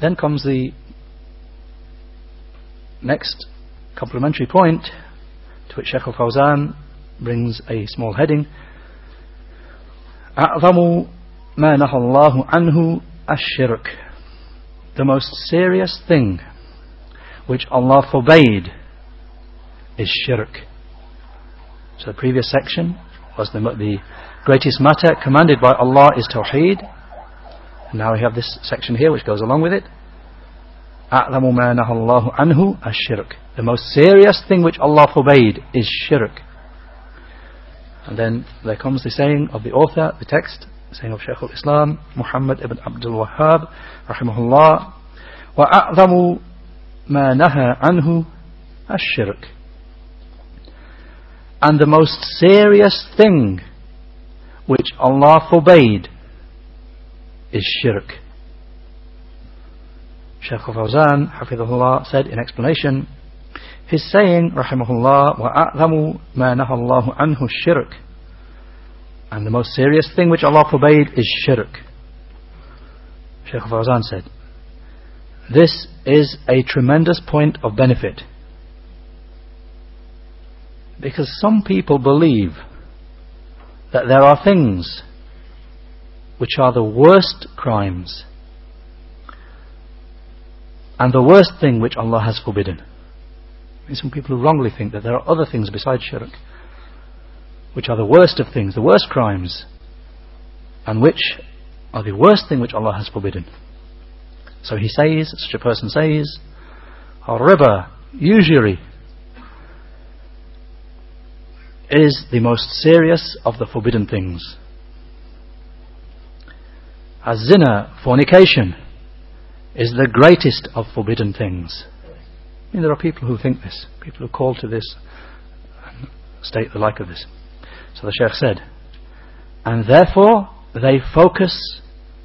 Then comes the next complementary point to which Sheikh al-Fawzan brings a small heading أعظم ما نهى الله عنه الشرك the most serious thing which Allah forbade is shirk so the previous section was the, the greatest matter commanded by Allah is tawheed and now we have this section here which goes along with it أعظم ما نهى الله عنه الشرك the most serious thing which Allah forbade is shirk and then there comes the saying of the author, the text, the saying of Shaykh al-Islam, Muhammad ibn Abdul Wahhab, rahimahullah, وَأَعْظَمُ مَا نَهَى عَنْهُ الشِّرْك And the most serious thing which Allah forbade is shirk. Shaykh al-Fawzan, hafidhullah, said in explanation, his saying, rahimahullah, وَأَعْظَمُ مَا نَهَى اللَّهُ عَنْهُ الشِّرْكِ And the most serious thing which Allah forbade is shirk. Shaykh Fawzan said, This is a tremendous point of benefit. Because some people believe that there are things which are the worst crimes and the worst thing which Allah has forbidden some people who wrongly think that there are other things besides shirk, which are the worst of things, the worst crimes, and which are the worst thing which Allah has forbidden. So he says, such a person says, riba, usury, is the most serious of the forbidden things. As zina, fornication, is the greatest of forbidden things. I mean, there are people who think this, people who call to this and state the like of this. So the Sheikh said, and therefore they focus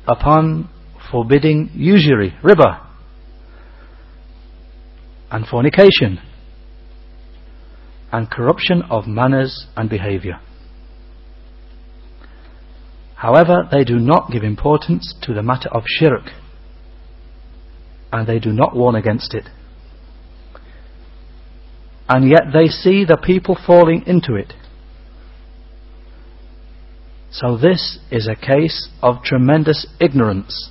upon forbidding usury, riba, and fornication, and corruption of manners and behavior. However, they do not give importance to the matter of shirk, and they do not warn against it and yet they see the people falling into it. So this is a case of tremendous ignorance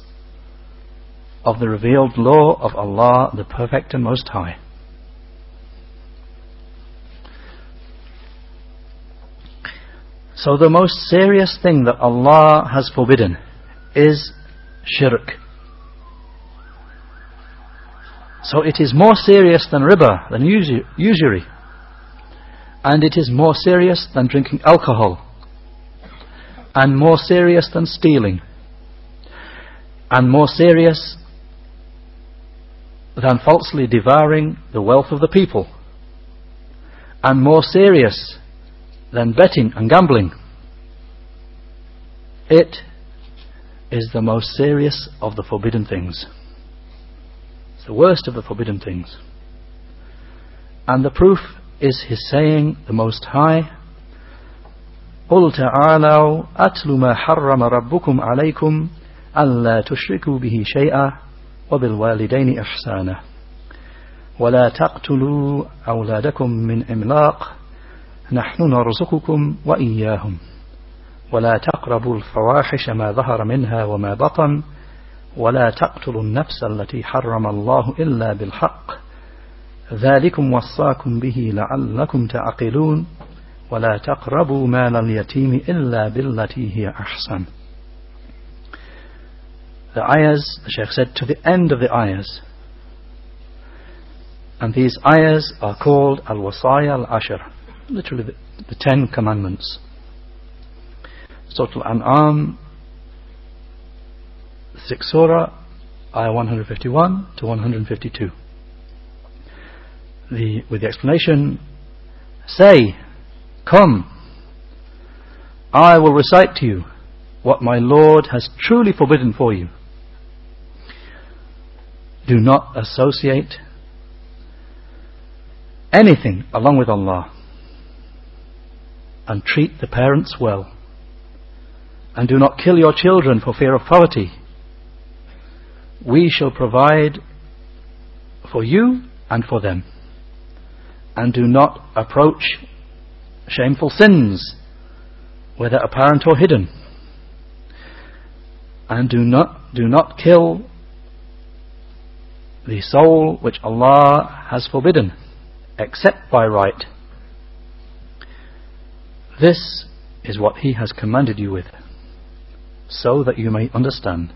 of the revealed law of Allah, the Perfect and Most High. So the most serious thing that Allah has forbidden is shirk. So it is more serious than riba, than usury. And it is more serious than drinking alcohol. And more serious than stealing. And more serious than falsely devouring the wealth of the people. And more serious than betting and gambling. It is the most serious of the forbidden things. It's the worst of the forbidden things. And the proof is his saying, the Most High, قل تعالوا أتل ما حرم ربكم عليكم ألا تشركوا به شيئا وبالوالدين إحسانا ولا تقتلوا أولادكم من إملاق نحن نرزقكم وإياهم. ولا تقربوا الفواحش ما ظهر منها وما بطن ولا تقتلوا النفس التي حرم الله إلا بالحق. ذلكم وصاكم به لعلكم تعقلون. ولا تقربوا مال اليتيم إلا بالتي هي أحسن. The ayahs, the Shaykh said, to the end of the ayahs. And these ayahs are called Al-Wasaya Al-Ashar, literally the, the Ten Commandments. Surah Al-An'am 6 surah, ayah 151 to 152. The, with the explanation, say, come, I will recite to you what my Lord has truly forbidden for you. Do not associate anything along with Allah and treat the parents well and do not kill your children for fear of poverty we shall provide for you and for them. And do not approach shameful sins, whether apparent or hidden. And do not, do not kill the soul which Allah has forbidden, except by right. This is what He has commanded you with, so that you may understand.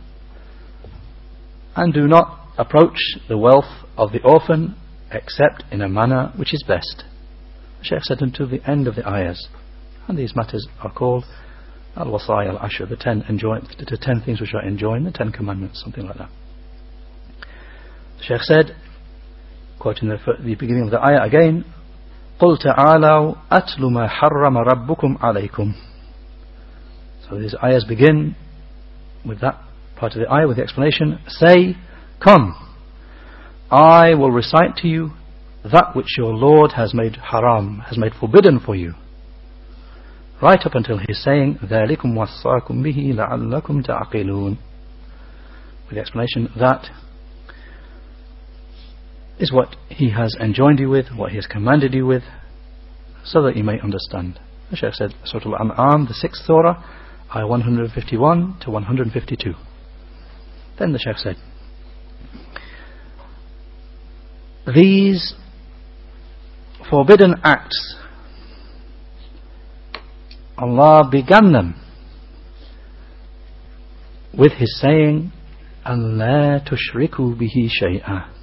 And do not approach the wealth of the orphan except in a manner which is best. The Shaykh said until the end of the ayahs. And these matters are called al-wasaya al-ashr, the ten, enjoin, the ten things which are enjoined, the ten commandments, something like that. The Shaykh said, quoting the, the beginning of the ayah again, قل تعالوا أتل ما حرم ربكم عليكم So these ayahs begin with that part of the ayah with the explanation. Say, come, I will recite to you that which your Lord has made haram, has made forbidden for you. Right up until he's saying, ذَلِكُمْ وَصَّاكُمْ بِهِ لَعَلَّكُمْ تَعْقِلُونَ With the explanation that is what he has enjoined you with, what he has commanded you with, so that you may understand. The Shaykh said, Surah Al-An'am, the sixth surah, ayah 151 to 152. Then the Shaykh said, These forbidden acts, Allah began them with His saying, أَن لَا تُشْرِكُوا بِهِ شَيْئًا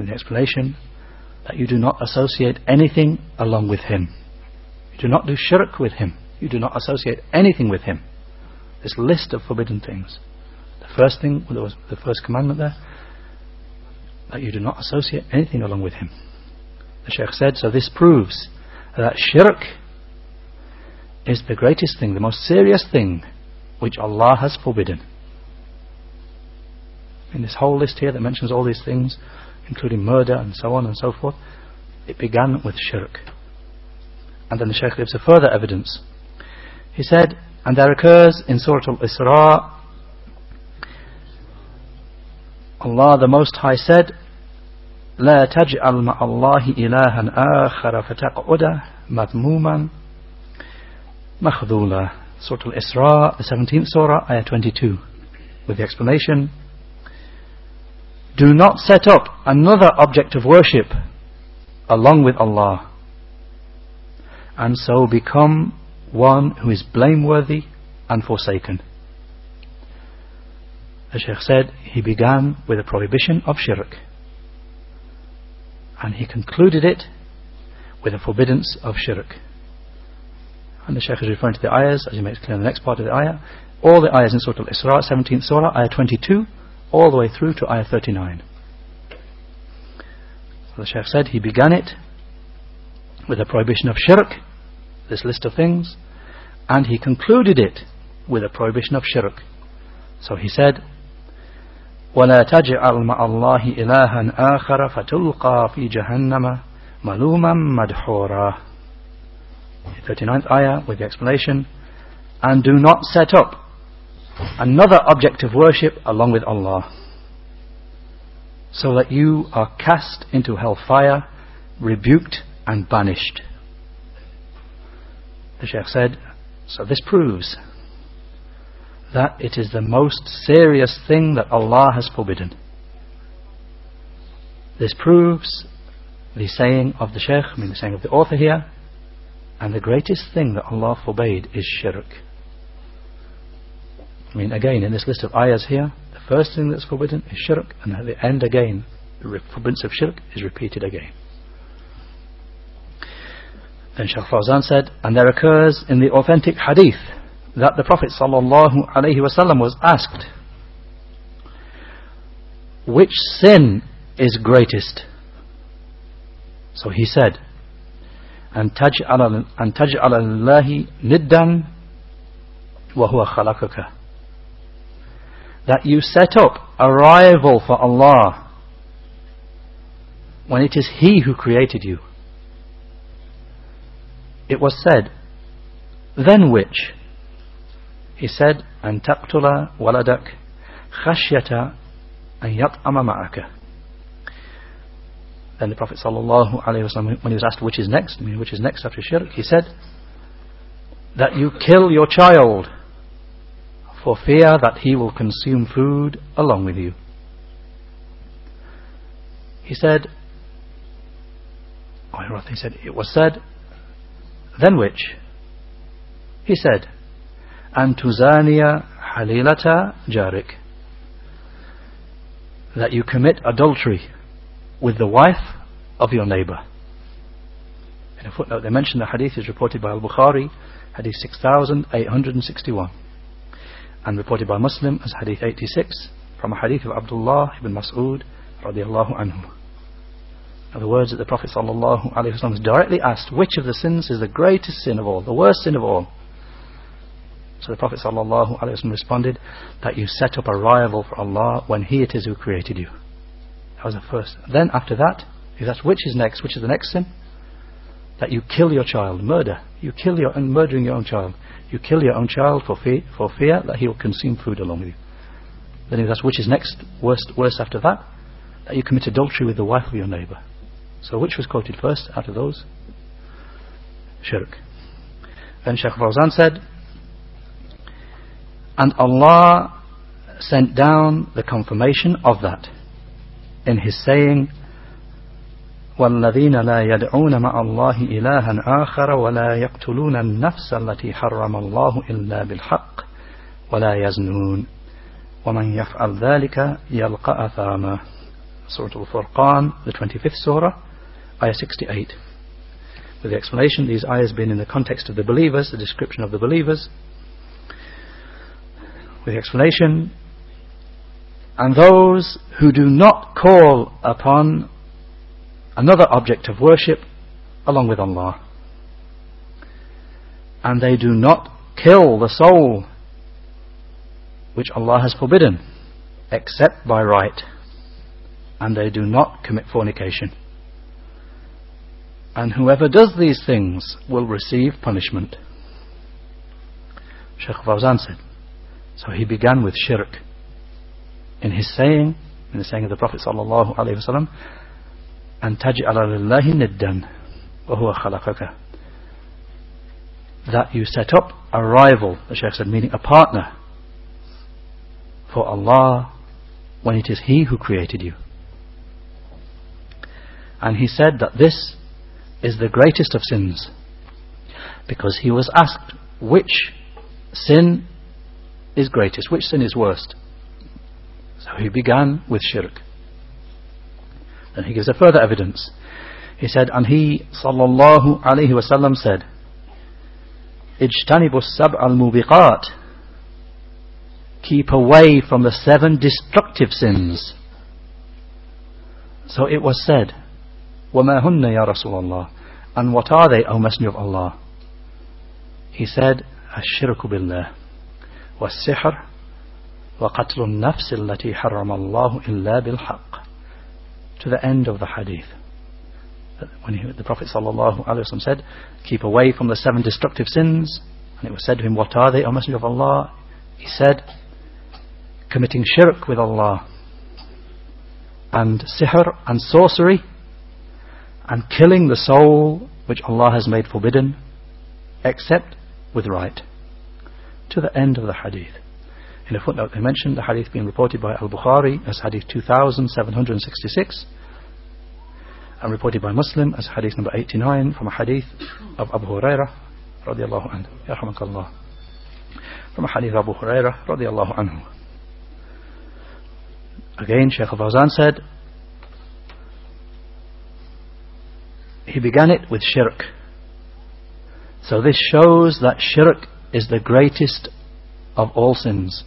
with the explanation that you do not associate anything along with Him. You do not do shirk with Him. You do not associate anything with Him. This list of forbidden things. The first thing, was the first commandment there, that you do not associate anything along with Him. The Shaykh said, so this proves that shirk is the greatest thing, the most serious thing which Allah has forbidden. In this whole list here that mentions all these things, including murder and so on and so forth, it began with shirk. And then the Shaykh gives a further evidence. He said, and there occurs in Surah Al-Isra, Allah the Most High said, لا تجعل مع الله إلها آخر فتقعد مذموما مخذولا Surah Al-Isra, the 17th Surah, Ayah 22, with the explanation, do not set up another object of worship along with Allah and so become one who is blameworthy and forsaken. The Shaykh said he began with a prohibition of shirk and he concluded it with a forbiddance of shirk. And the Shaykh is referring to the ayahs, as he makes clear in the next part of the ayah. All the ayahs in Surah Al-Isra, 17th Surah, ayah 22, all the way through to ayah 39. So the Shaykh said he began it with a prohibition of shirk, this list of things, and he concluded it with a prohibition of shirk. So he said, ولا تجعل مع الله إلها آخر فتلقى في جهنم ملوما مدحورا 39th ayah with the explanation and do not set up another object of worship along with Allah, so that you are cast into hellfire, rebuked and banished. The Sheikh said, so this proves that it is the most serious thing that Allah has forbidden. This proves the saying of the Sheikh, I mean the saying of the author here, and the greatest thing that Allah forbade is shirk. I mean, again, in this list of ayahs here, the first thing that's forbidden is shirk, and at the end again, the forbiddance of shirk is repeated again. Then Shaykh Fawzan said, and there occurs in the authentic hadith that the Prophet wasallam was asked, which sin is greatest? So he said, and taj'al al-lahi niddan wa huwa khalaqaka that you set up a rival for Allah when it is He who created you. It was said, then which? He said, أن تقتل ولدك خشية أن يطعم معك Then the Prophet sallallahu alaihi wasallam, when he was asked which is next, I mean which is next after shirk, he said that you kill your child for fear that he will consume food along with you. He said, he said, it was said, then which? He said, and tuzania halilata jarik, that you commit adultery with the wife of your neighbor. In a footnote, they mention the hadith is reported by Al-Bukhari, hadith 6861, and reported by Muslim as hadith 86, from a hadith of Abdullah ibn Mas'ud radiallahu anhu. Now the words that the Prophet sallallahu alaihi wasallam was directly asked, which of the sins is the greatest sin of all, the worst sin of all? So the Prophet sallallahu alaihi wasallam responded that you set up a rival for Allah when He it is who created you. That was the first. Then after that, if that's which is next, which is the next sin? That you kill your child, murder. You kill your and murdering your own child. You kill your own child for fear, for fear that he will consume food along with you. Then that's which is next, worst, worse after that, that you commit adultery with the wife of your neighbor. So which was quoted first out of those? Shirk. Then Shaykh Fawzan said, and Allah sent down the confirmation of that in His saying, والذين لا يدعون مع الله إلها آخر ولا يقتلون النفس التي حرم الله إلا بالحق ولا يزنون ومن يفعل ذلك يلقى أثاما Surah Al-Furqan, the 25th Surah, Ayah 68. With the explanation, these ayahs being in the context of the believers, the description of the believers. With the explanation, and those who do not call upon another object of worship along with Allah. And they do not kill the soul which Allah has forbidden except by right. And they do not commit fornication. And whoever does these things will receive punishment. Shaykh Fawzan said, so he began with shirk. In his saying, in the saying of the Prophet sallallahu alaihi wasallam, أن تجعل لله ندا وهو خلقك that you set up a rival, the Shaykh said, meaning a partner for Allah when it is He who created you. And he said that this is the greatest of sins because he was asked which sin is greatest, which sin is worst. So he began with shirk. Then he gives a further evidence. He said, and he, sallallahu alayhi wasallam, said, اجتنبوا السبع الموبقات Keep away from the seven destructive sins. So it was said, وَمَا هُنَّ يَا رَسُولَ اللَّهِ And what are they, O Messenger of Allah? He said, الشرك بالله والسحر وقتل النفس التي حرم الله إلا بالحق to the end of the hadith. When he, the Prophet ﷺ said, Keep away from the seven destructive sins, and it was said to him, What are they, O Messenger of Allah? He said, Committing shirk with Allah, and sihr and sorcery, and killing the soul which Allah has made forbidden, except with right. To the end of the hadith. In a footnote, they mentioned the hadith being reported by Al Bukhari as hadith 2766 and reported by Muslim as hadith number 89 from a hadith of Abu Hurairah radiallahu anhu. Yarhamakallah. From a hadith of Abu Hurairah radiallahu anhu. Again, Shaykh Al-Fawzan said, he began it with shirk. So this shows that shirk is the greatest of all sins.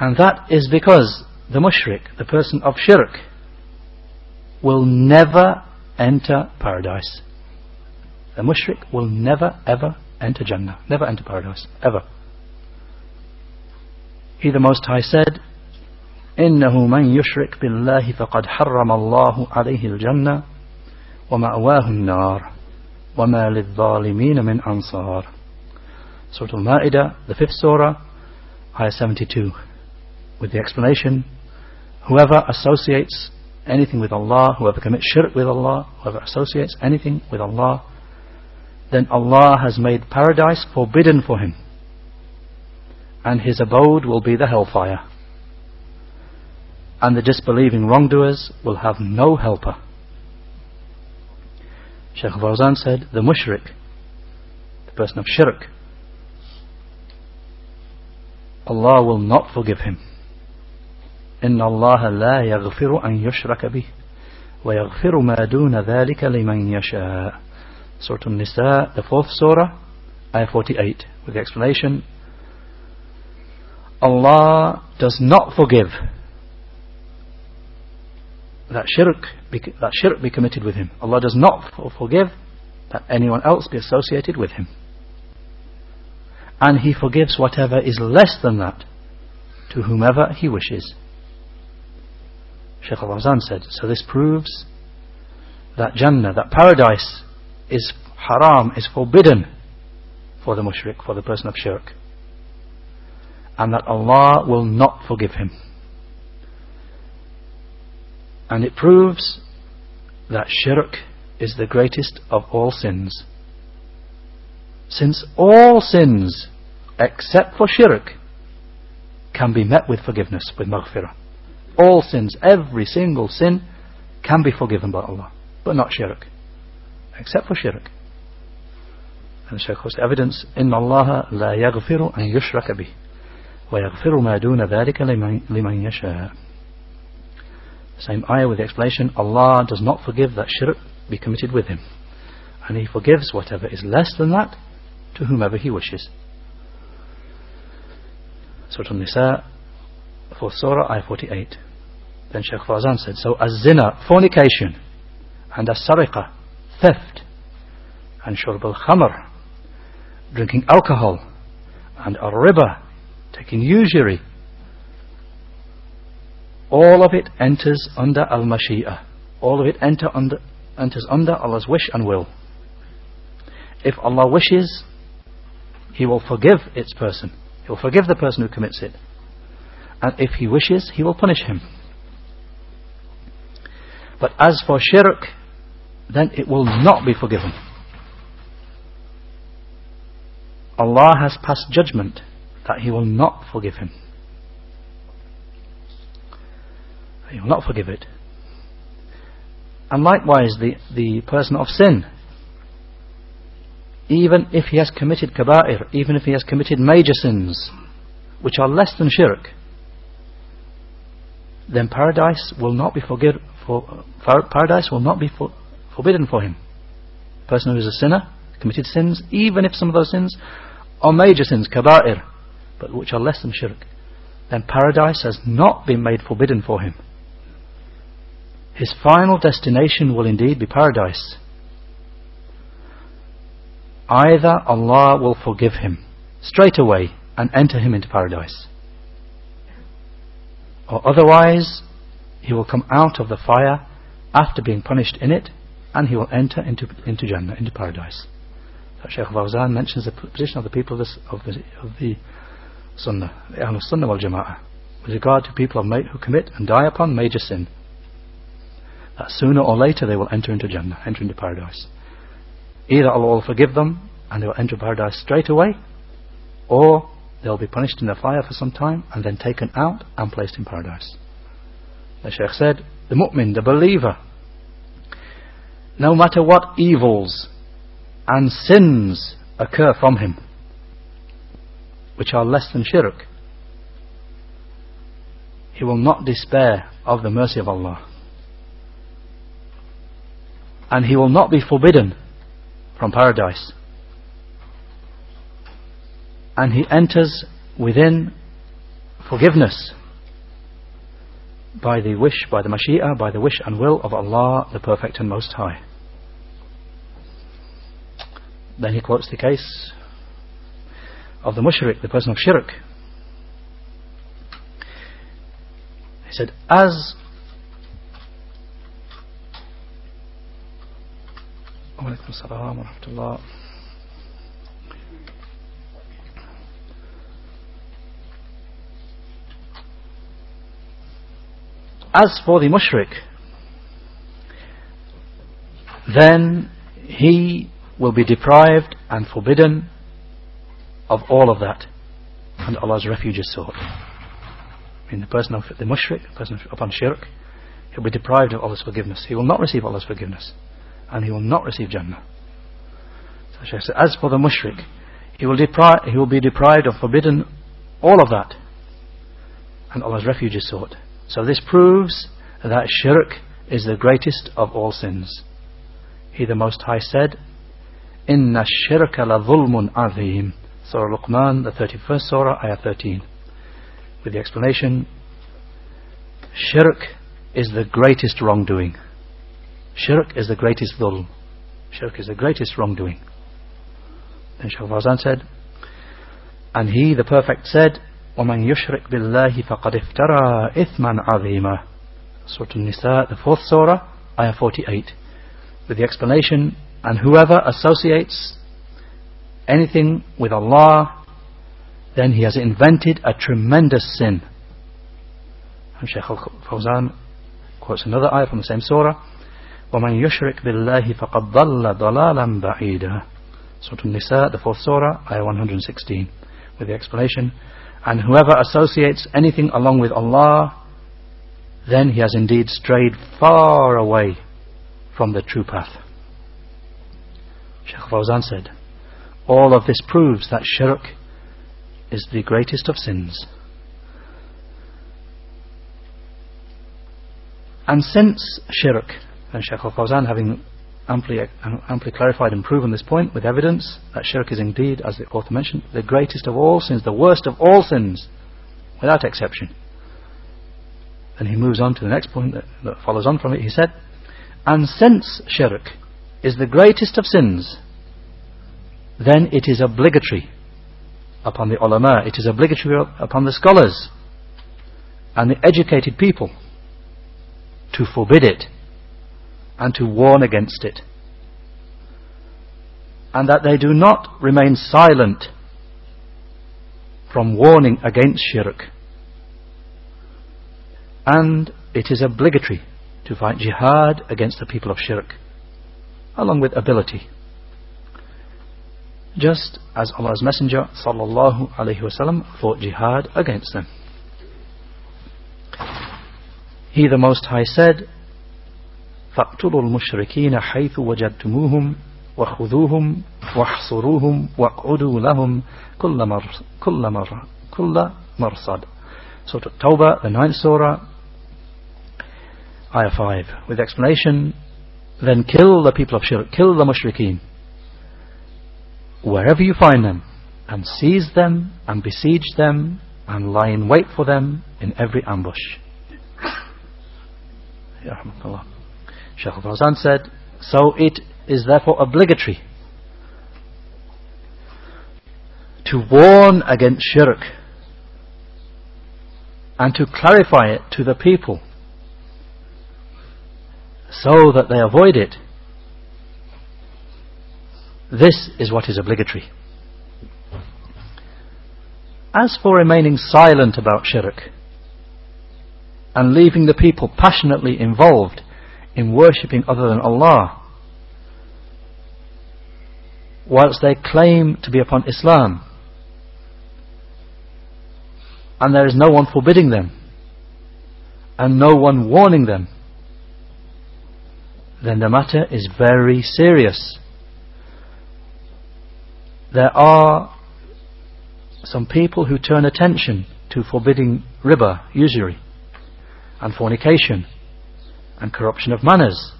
And that is because the mushrik, the person of shirk, will never enter paradise. The mushrik will never ever enter Jannah, never enter paradise, ever. He the Most High said, إنه من يشرك بالله فقد حرم الله عليه الجنة ومأواه النار وما للظالمين من أنصار Surah Al-Ma'idah, the fifth surah, ayah 72. with the explanation whoever associates anything with Allah, whoever commits shirk with Allah, whoever associates anything with Allah, then Allah has made paradise forbidden for him, and his abode will be the hellfire. And the disbelieving wrongdoers will have no helper. Shaykh Fawzan said, the mushrik, the person of shirk, Allah will not forgive him. إن الله لا يغفر أن يشرك به ويغفر ما دون ذلك لمن يشاء Surah An-Nisa, the fourth surah, ayah 48, with the explanation, Allah does not forgive that shirk, be, that shirk be committed with Him. Allah does not forgive that anyone else be associated with Him. And He forgives whatever is less than that to whomever He wishes. Sheikh Al-Fawzan said, so this proves that Jannah, that paradise is haram, is forbidden for the mushrik, for the person of shirk. And that Allah will not forgive him. And it proves that shirk is the greatest of all sins. Since all sins, except for shirk, can be met with forgiveness, with maghfirah All sins, every single sin, can be forgiven by Allah, but not shirk except for shirk. And the Shaykh was evidence, إن الله لا يغفر أن يشرك به ويغفر ما دون ذلك لمن يشاء Same ayah with the explanation, Allah does not forgive that shirk be committed with him. And He forgives whatever is less than that to whomever He wishes. Surah An-Nisa, 4th Surah, ayah 48. Then Shaykh Fawzan said, so as-zina, fornication, and as-sariqah, theft and shurb al-khamr, drinking alcohol and al-riba, taking usury. All of it enters under al-mashi'ah. All of it enter under, enters under Allah's wish and will. If Allah wishes, He will forgive its person. He will forgive the person who commits it. And if He wishes, He will punish him. But as for shirk, then it will not be forgiven. Allah has passed judgment that He will not forgive him. He will not forgive it. And likewise, the, the person of sin, even if he has committed kaba'ir, even if he has committed major sins, which are less than shirk, then paradise will not be forgive, for, uh, paradise will not be for, forbidden for him. A person who is a sinner, committed sins, even if some of those sins are major sins, kaba'ir, but which are less than shirk, then paradise has not been made forbidden for him. His final destination will indeed be paradise. Either Allah will forgive him straight away and enter him into paradise, or otherwise he will come out of the fire after being punished in it and he will enter into, into Jannah, into paradise. So Shaykh Fawzan mentions the position of the people of, this, of, the, of the Sunnah, the Ahlul Sunnah wal Jama'ah, with regard to people who commit and die upon major sin. That sooner or later they will enter into Jannah, enter into paradise. Either Allah will forgive them and they will enter paradise straight away, or they'll be punished in the fire for some time and then taken out and placed in paradise. The Shaykh said, the mu'min, the believer, no matter what evils and sins occur from him, which are less than shirk, he will not despair of the mercy of Allah. And he will not be forbidden from paradise. And he enters within forgiveness by the wish, by the mashi'ah, by the wish and will of Allah, the Perfect and Most High. Then he quotes the case of the mushrik, the person of shirk. He said, as as for the mushrik, then he will be deprived and forbidden of all of that. And Allah's refuge is sought. I mean, the person of the mushrik, the person upon shirk, he'll be deprived of Allah's forgiveness. He will not receive Allah's forgiveness. And he will not receive Jannah. So Shaykh said, as for the mushrik, he will, he will be deprived of forbidden all of that. And Allah's refuge is sought. So this proves that shirk is the greatest of all sins. He the Most High said, Inna shirka la dhulmun azim. Surah Luqman, the 31st Surah, Ayah 13. With the explanation, Shirk is the greatest wrongdoing. Shirk is the greatest dhulm. Shirk is the greatest wrongdoing. Then Shaykh said, and he, the perfect, said, وَمَنْ يُشْرِكْ بِاللَّهِ فَقَدْ افْتَرَى إِثْمًا عَظِيمًا Surah An-Nisa, the fourth surah, ayah 48. With the explanation, and whoever associates anything with Allah, then he has invented a tremendous sin. And Shaykh al-Fawzan quotes another ayah from the same surah, وَمَنْ يُشْرِكْ بِاللَّهِ فَقَدْ ضَلَّ ضَلَالًا بَعِيدًا Surah An-Nisa, the fourth surah, ayah 116, with the explanation, and whoever associates anything along with Allah, then he has indeed strayed far away from the true path. Shaykh Fawzan said, all of this proves that shirk is the greatest of sins. And since shirk, and Shaykh al-Fawzan having amply, amply clarified and proven this point with evidence that shirk is indeed, as the author mentioned, the greatest of all sins, the worst of all sins, without exception. And he moves on to the next point that, that follows on from it. He said, And since shirk is the greatest of sins, then it is obligatory upon the ulama, it is obligatory upon the scholars and the educated people to forbid it and to warn against it. And that they do not remain silent from warning against shirk. And it is obligatory to fight jihad against the people of shirk, along with ability. Just as Allah's Messenger sallallahu alaihi wasallam fought jihad against them. He the Most High said, فاقتلوا المشركين حيث وجدتموهم وخذوهم واحصروهم واقعدوا لهم كل مر كل مر كل مرصد Surah Tawbah, the ninth surah, ayah 5, with explanation, then kill the people of shirk, kill the mushrikeen, wherever you find them, and seize them, and besiege them, and lie in wait for them in every ambush. Ya Shaykh al-Fawzan said, so it is therefore obligatory to warn against shirk and to clarify it to the people so that they avoid it. This is what is obligatory. As for remaining silent about shirk and leaving the people passionately involved in worshipping other than Allah, whilst they claim to be upon Islam, and there is no one forbidding them, and no one warning them, then the matter is very serious. There are some people who turn attention to forbidding riba, usury, and fornication, and corruption of manners.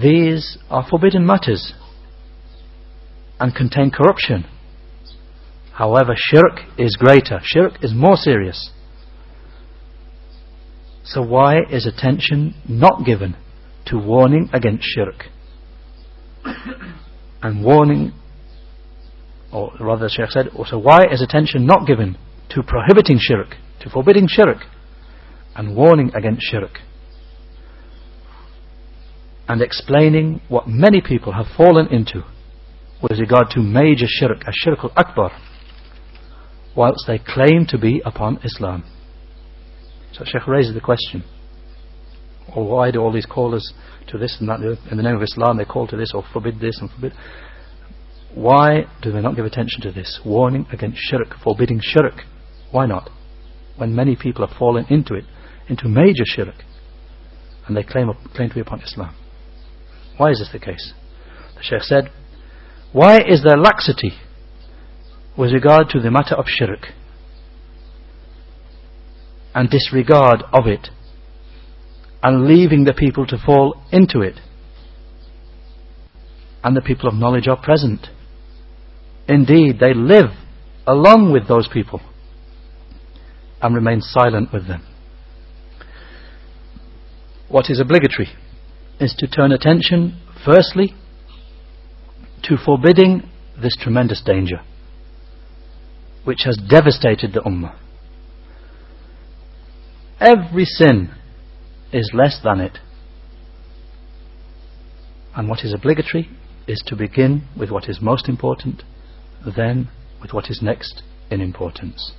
These are forbidden matters and contain corruption. However, shirk is greater. Shirk is more serious. So why is attention not given to warning against shirk? and warning, or rather the Shaykh said, so why is attention not given to prohibiting shirk, to forbidding shirk? And warning against shirk. And explaining what many people have fallen into with regard to major shirk, as shirk al-akbar, whilst they claim to be upon Islam. So Sheikh raises the question, why do all these callers to this and that in the name of Islam they call to this or forbid this and forbid? Why do they not give attention to this? Warning against shirk forbidding shirk. Why not? When many people have fallen into it into major shirk and they claim, claim to be upon Islam why is this the case the Sheikh said why is there laxity with regard to the matter of shirk and disregard of it and leaving the people to fall into it. And the people of knowledge are present. Indeed, they live along with those people and remain silent with them. What is obligatory is to turn attention, firstly, to forbidding this tremendous danger which has devastated the Ummah. Every sin is less than it. And what is obligatory is to begin with what is most important, then with what is next in importance.